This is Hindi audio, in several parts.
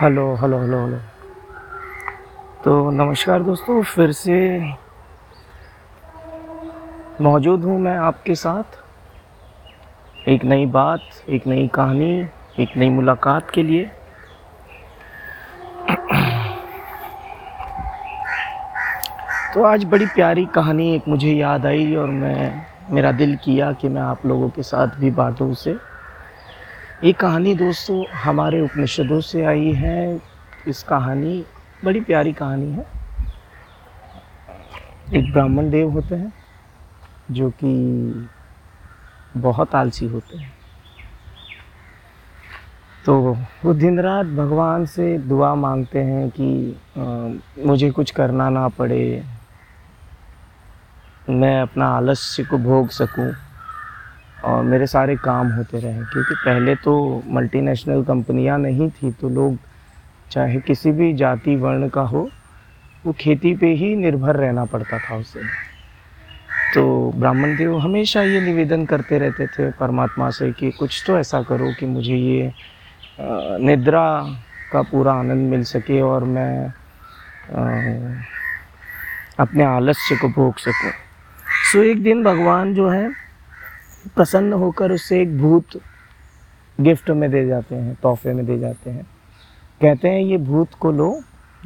Hello hello hello hello. तो नमस्कार दोस्तों, फिर से मौजूद हूँ मैं आपके साथ। एक नई बात, एक नई कहानी, एक नई मुलाकात के लिए। तो आज बड़ी प्यारी कहानी एक मुझे याद आई और मैं, मेरा दिल किया कि मैं आप लोगों के साथ भी बांटूँ उसे। ये कहानी दोस्तों हमारे उपनिषदों से आई है। इस कहानी बड़ी प्यारी कहानी है। एक ब्राह्मण देव होते हैं जो कि बहुत आलसी होते हैं। तो वो दिन रात भगवान से दुआ मांगते हैं कि आ, मुझे कुछ करना ना पड़े मैं अपना आलस्य को भोग सकूँ। और मेरे सारे काम होते रहे, क्योंकि पहले तो मल्टीनेशनल कंपनियाँ नहीं थी तो लोग चाहे किसी भी जाति, वर्ण का हो, वो खेती पे ही निर्भर रहना पड़ता था उसे। तो ब्राह्मण देव हमेशा ये निवेदन करते रहते थे परमात्मा से कि कुछ तो ऐसा करो कि मुझे ये निद्रा का पूरा आनंद मिल सके और मैं अपने आलस्य को भोग सकूँ। सो एक दिन भगवान जो है प्रसन्न होकर उससे एक भूत गिफ्ट में दे जाते हैं तोहफे में दे जाते हैं। कहते हैं ये भूत को लो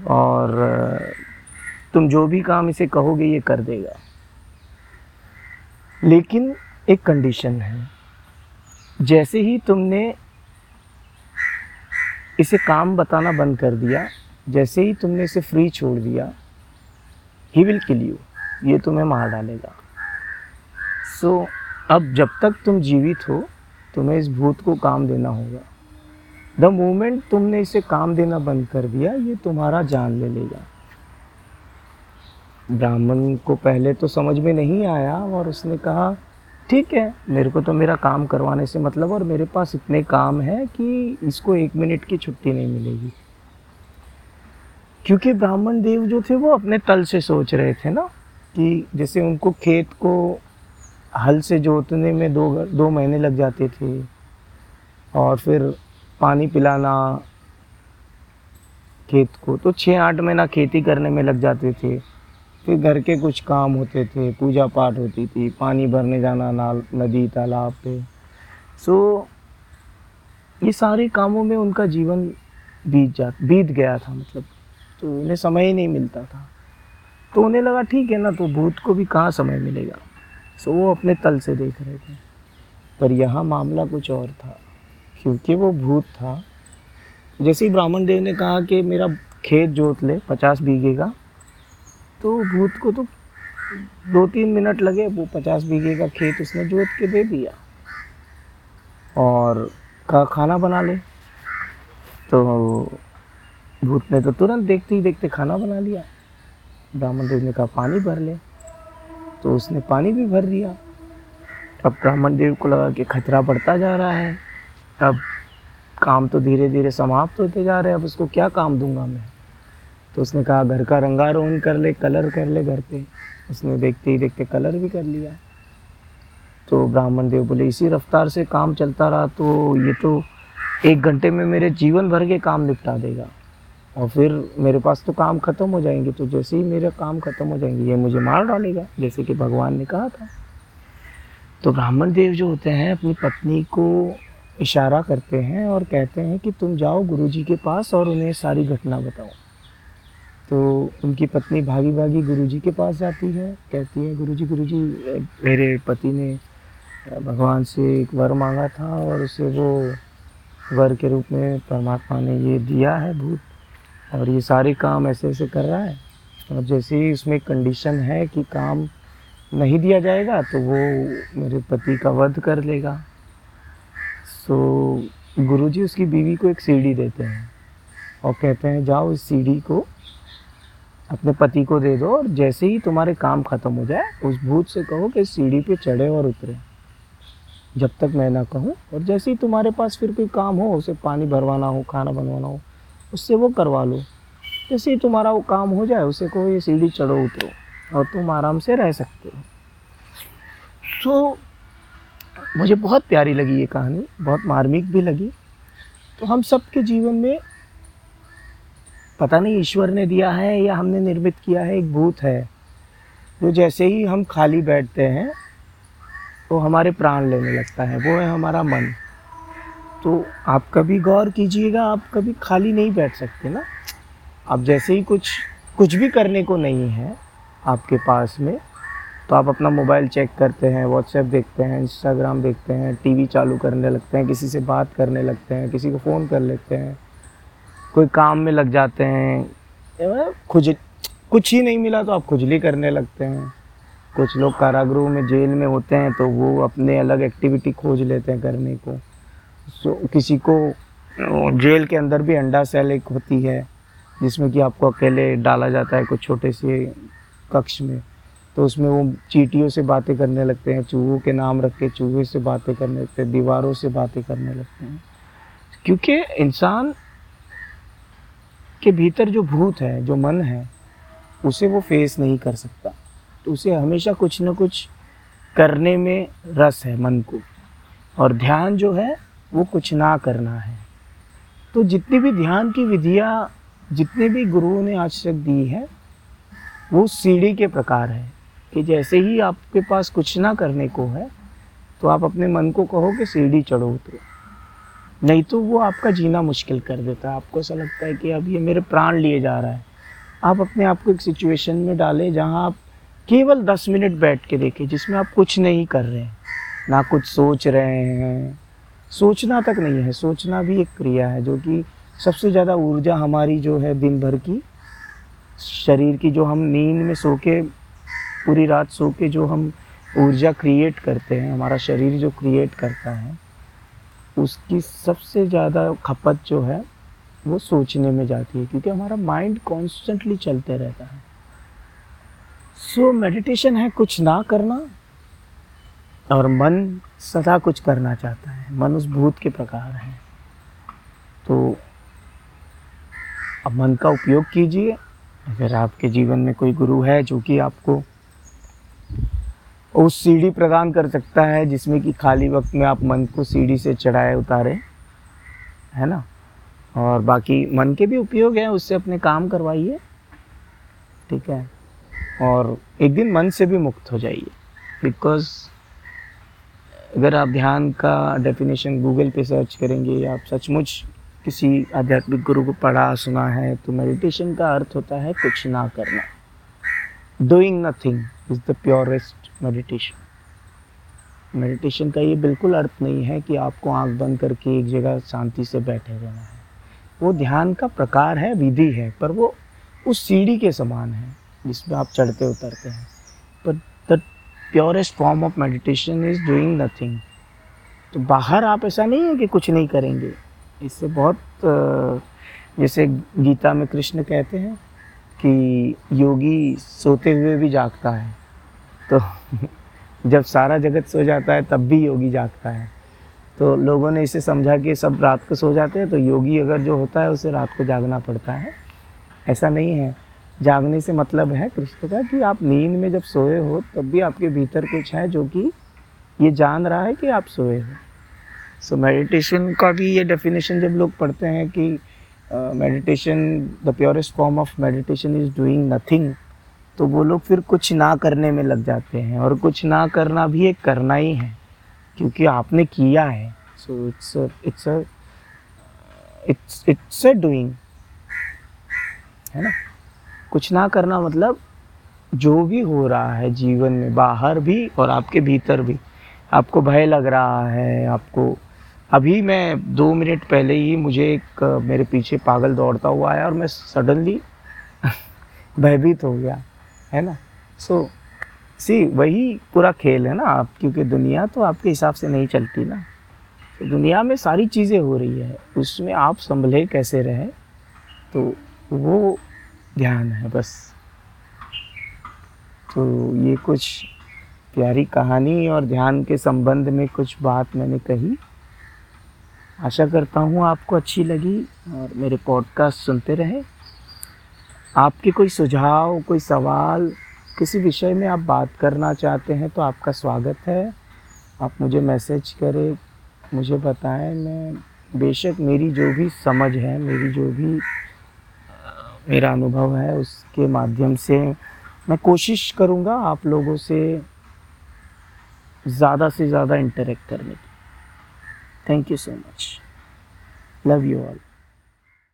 और तुम जो भी काम इसे कहोगे ये कर देगा। लेकिन एक कंडीशन है। जैसे ही तुमने इसे काम बताना बंद कर दिया जैसे ही तुमने इसे फ्री छोड़ दिया ही विल किल यू ये तुम्हें मार डालेगा। सो so, अब जब तक तुम जीवित हो, तुम्हें इस भूत को काम देना होगा। द मोमेंट तुमने इसे काम देना बंद कर दिया, ये तुम्हारा जान ले लेगा। ब्राह्मण को पहले तो समझ में नहीं आया और उसने कहा, ठीक है, मेरे को तो मेरा काम करवाने से मतलब और मेरे पास इतने काम है कि इसको एक मिनट की छुट्टी नहीं मिलेगी। क्योंकि ब्राह्मण देव जो थे, वो अपने तल से सोच रहे थे ना, कि जैसे उनको खेत को हल से जोतने में दो दो महीने लग जाते थे। और फिर पानी पिलाना खेत को तो छः आठ महीना खेती करने में लग जाते थे। फिर घर के कुछ काम होते थे पूजा पाठ होती थी, पानी भरने जाना, नाल, नदी, तालाब पे। सो ये सारे कामों में उनका जीवन बीत जा, बीत गया था मतलब। तो उन्हें समय ही नहीं मिलता था। तो उन्हें लगा, ठीक है ना तो भूत को भी कहाँ समय मिलेगा? सो वो अपने तल से देख रहे थे। पर यहाँ मामला कुछ और था, क्योंकि वो भूत था। जैसे ही ब्राह्मण देव ने कहा कि मेरा खेत जोत ले, पचास बीघे का तो भूत को तो दो तीन मिनट लगे, वो पचास बीघे का खेत उसने जोत के दे दिया। और का खाना बना ले। तो भूत ने तो तुरंत देखते ही देखते खाना बना लिया। ब्राह्मण देव ने कहा, पानी भर ले। तो उसने पानी भी भर दिया। अब ब्राह्मण देव को लगा कि खतरा बढ़ता जा रहा है। अब काम तो धीरे धीरे समाप्त होते जा रहे हैं, अब उसको क्या काम दूँगा मैं? तो उसने कहा, घर का रंगारोहन कर ले, कलर कर ले घर पे। उसने देखते ही देखते कलर भी कर लिया। तो ब्राह्मण देव बोले, इसी रफ्तार से काम चलता रहा तो ये तो एक घंटे में मेरे जीवन भर के काम निपटा देगा। और फिर मेरे पास तो काम ख़त्म हो जाएँगे तो जैसे ही मेरे काम ख़त्म हो जाएँगे, ये मुझे मार डालेगा, जैसे कि भगवान ने कहा था। तो ब्राह्मण देव जो होते हैं, अपनी पत्नी को इशारा करते हैं और कहते हैं कि तुम जाओ गुरुजी के पास और उन्हें सारी घटना बताओ। तो उनकी पत्नी भागी भागी गुरुजी के पास जाती है, कहती है, गुरुजी गुरुजी, मेरे पति ने भगवान से एक वर मांगा था और उसे वो वर के रूप में परमात्मा ने ये दिया है, भूत और ये सारे काम ऐसे ऐसे कर रहा है। और जैसे ही उसमें कंडीशन है कि काम नहीं दिया जाएगा तो वो मेरे पति का वध कर लेगा। सो गुरुजी उसकी बीवी को एक सीढ़ी देते हैं और कहते हैं, जाओ इस सीढ़ी को अपने पति को दे दो और जैसे ही तुम्हारे काम ख़त्म हो जाए, उस भूत से कहो कि सीढ़ी पे चढ़े और उतरे। जब तक मैं ना कहूँ और जैसे ही तुम्हारे पास फिर कोई काम हो, उसे पानी भरवाना हो, खाना बनवाना हो उससे वो करवा लो। जैसे ही तुम्हारा वो काम हो जाए, उसे को ये सीढ़ी चढ़ो उतरो और तुम आराम से रह सकते हो। तो मुझे बहुत प्यारी लगी ये कहानी, बहुत मार्मिक भी लगी। तो हम सब के जीवन में पता नहीं ईश्वर ने दिया है या हमने निर्मित किया है, एक भूत है। जो जैसे ही हम खाली बैठते हैं वो हमारे प्राण लेने लगता है, वो है हमारा मन। तो आप कभी गौर कीजिएगा, आप कभी खाली नहीं बैठ सकते ना। आप जैसे ही कुछ कुछ भी करने को नहीं है आपके पास में तो आप अपना मोबाइल चेक करते हैं, व्हाट्सएप देखते हैं, इंस्टाग्राम देखते हैं, टीवी चालू करने लगते हैं, किसी से बात करने लगते हैं, किसी को फ़ोन कर लेते हैं, कोई काम में लग जाते हैं खुज, कुछ ही नहीं मिला तो आप खुजली करने लगते हैं। कुछ लोग कारागृह में जेल में होते हैं तो वो अपने अलग एक्टिविटी खोज लेते हैं करने को। किसी को जेल के अंदर भी अंडा सेल एक होती है, जिसमें कि आपको अकेले डाला जाता है कुछ छोटे से कक्ष में। तो उसमें वो चीटियों से बातें करने लगते हैं, चूहों के नाम रख के चूहे से बातें करने लगते हैं, दीवारों से बातें करने लगते हैं। क्योंकि इंसान के भीतर जो भूत है, जो मन है, उसे वो फेस नहीं कर सकता। तो उसे हमेशा कुछ ना कुछ करने में रस है मन को। और ध्यान जो है वो कुछ ना करना है। तो जितनी भी ध्यान की विधियाँ, जितने भी गुरुओं ने आज तक दी है, वो सीढ़ी के प्रकार है कि जैसे ही आपके पास कुछ ना करने को है तो आप अपने मन को कहो कि सीढ़ी चढ़ो उतरो नहीं तो वो आपका जीना मुश्किल कर देता है। आपको ऐसा लगता है कि अब ये मेरे प्राण लिए जा रहा है। आप अपने आप को एक सिचुएशन में डालें जहाँ आप केवल दस मिनट बैठ के देखें जिसमें आप कुछ नहीं कर रहे हैं, ना कुछ सोच रहे हैं सोचना तक नहीं है सोचना भी एक क्रिया है जो कि सबसे ज़्यादा ऊर्जा हमारी जो है दिन भर की शरीर की जो हम नींद में सो के पूरी रात सो के जो हम ऊर्जा क्रिएट करते हैं हमारा शरीर जो क्रिएट करता है उसकी सबसे ज़्यादा खपत जो है वो सोचने में जाती है क्योंकि हमारा माइंड कॉन्स्टेंटली चलते रहता है। सो so, मेडिटेशन है कुछ ना करना और मन सदा कुछ करना चाहता है। मन उस भूत के प्रकार है। तो अब मन का उपयोग कीजिए। अगर आपके जीवन में कोई गुरु है जो कि आपको उस सीढ़ी प्रदान कर सकता है, जिसमें कि खाली वक्त में आप मन को सीढ़ी से चढ़ाए उतारे, है ना? और बाकी मन के भी उपयोग हैं, उससे अपने काम करवाइए, ठीक है? और एक दिन मन से भी मुक्त हो जाइए। बिकॉज़ अगर आप ध्यान का डेफिनेशन गूगल पे सर्च करेंगे या आप सचमुच किसी आध्यात्मिक गुरु को पढ़ा, सुना है तो मेडिटेशन का अर्थ होता है कुछ ना करना। Doing nothing is the purest meditation meditation का ये बिल्कुल अर्थ नहीं है कि आपको आँख बंद करके एक जगह शांति से बैठे रहना है। वो ध्यान का प्रकार है, विधि है, पर वो उस सीढ़ी के समान है, जिसमें आप चढ़ते उतरते हैं। पर the purest form of meditation is doing nothing तो बाहर आप ऐसा नहीं है कि कुछ नहीं करेंगे। इससे बहुत जैसे गीता में कृष्ण कहते हैं कि योगी सोते हुए भी जागता है। तो जब सारा जगत सो जाता है, तब भी योगी जागता है। तो लोगों ने इसे समझा कि सब रात को सो जाते हैं तो योगी अगर जो होता है, उसे रात को जागना पड़ता है। ऐसा नहीं है। जागने से मतलब है कृष्ण का कि आप नींद में जब सोए हो, तब भी आपके भीतर कुछ है जो कि ये जान रहा है कि आप सोए हो। सो मेडिटेशन का भी ये डेफिनेशन जब लोग पढ़ते हैं कि meditation the purest form of meditation is doing nothing तो वो लोग फिर कुछ ना करने में लग जाते हैं और कुछ ना करना भी एक करना ही है, क्योंकि आपने किया है। So it's it's it's it's doing है ना? कुछ ना करना मतलब जो भी हो रहा है जीवन में बाहर भी और आपके भीतर भी। आपको भय लग रहा है आपको अभी मैं दो मिनट पहले ही मुझे एक मेरे पीछे पागल दौड़ता हुआ आया और मैं सडनली भयभीत हो गया है ना? सो so, सी वही पूरा खेल है ना आप क्योंकि दुनिया तो आपके हिसाब से नहीं चलती ना। तो दुनिया में सारी चीज़ें हो रही है उसमें आप संभले कैसे रहे? तो वो ध्यान है, बस। तो ये कुछ प्यारी कहानी और ध्यान के संबंध में कुछ बात मैंने कही। आशा करता हूँ आपको अच्छी लगी और मेरे पॉडकास्ट सुनते रहे। आपके कोई सुझाव, कोई सवाल, किसी विषय में आप बात करना चाहते हैं तो आपका स्वागत है। आप मुझे मैसेज करें, मुझे बताएँ। मैं बेशक मेरी जो भी समझ है, मेरी जो भी मेरा अनुभव है, उसके माध्यम से मैं कोशिश करूँगा आप लोगों से ज़्यादा से ज़्यादा इंटरेक्ट करने की। Thank you so much love you all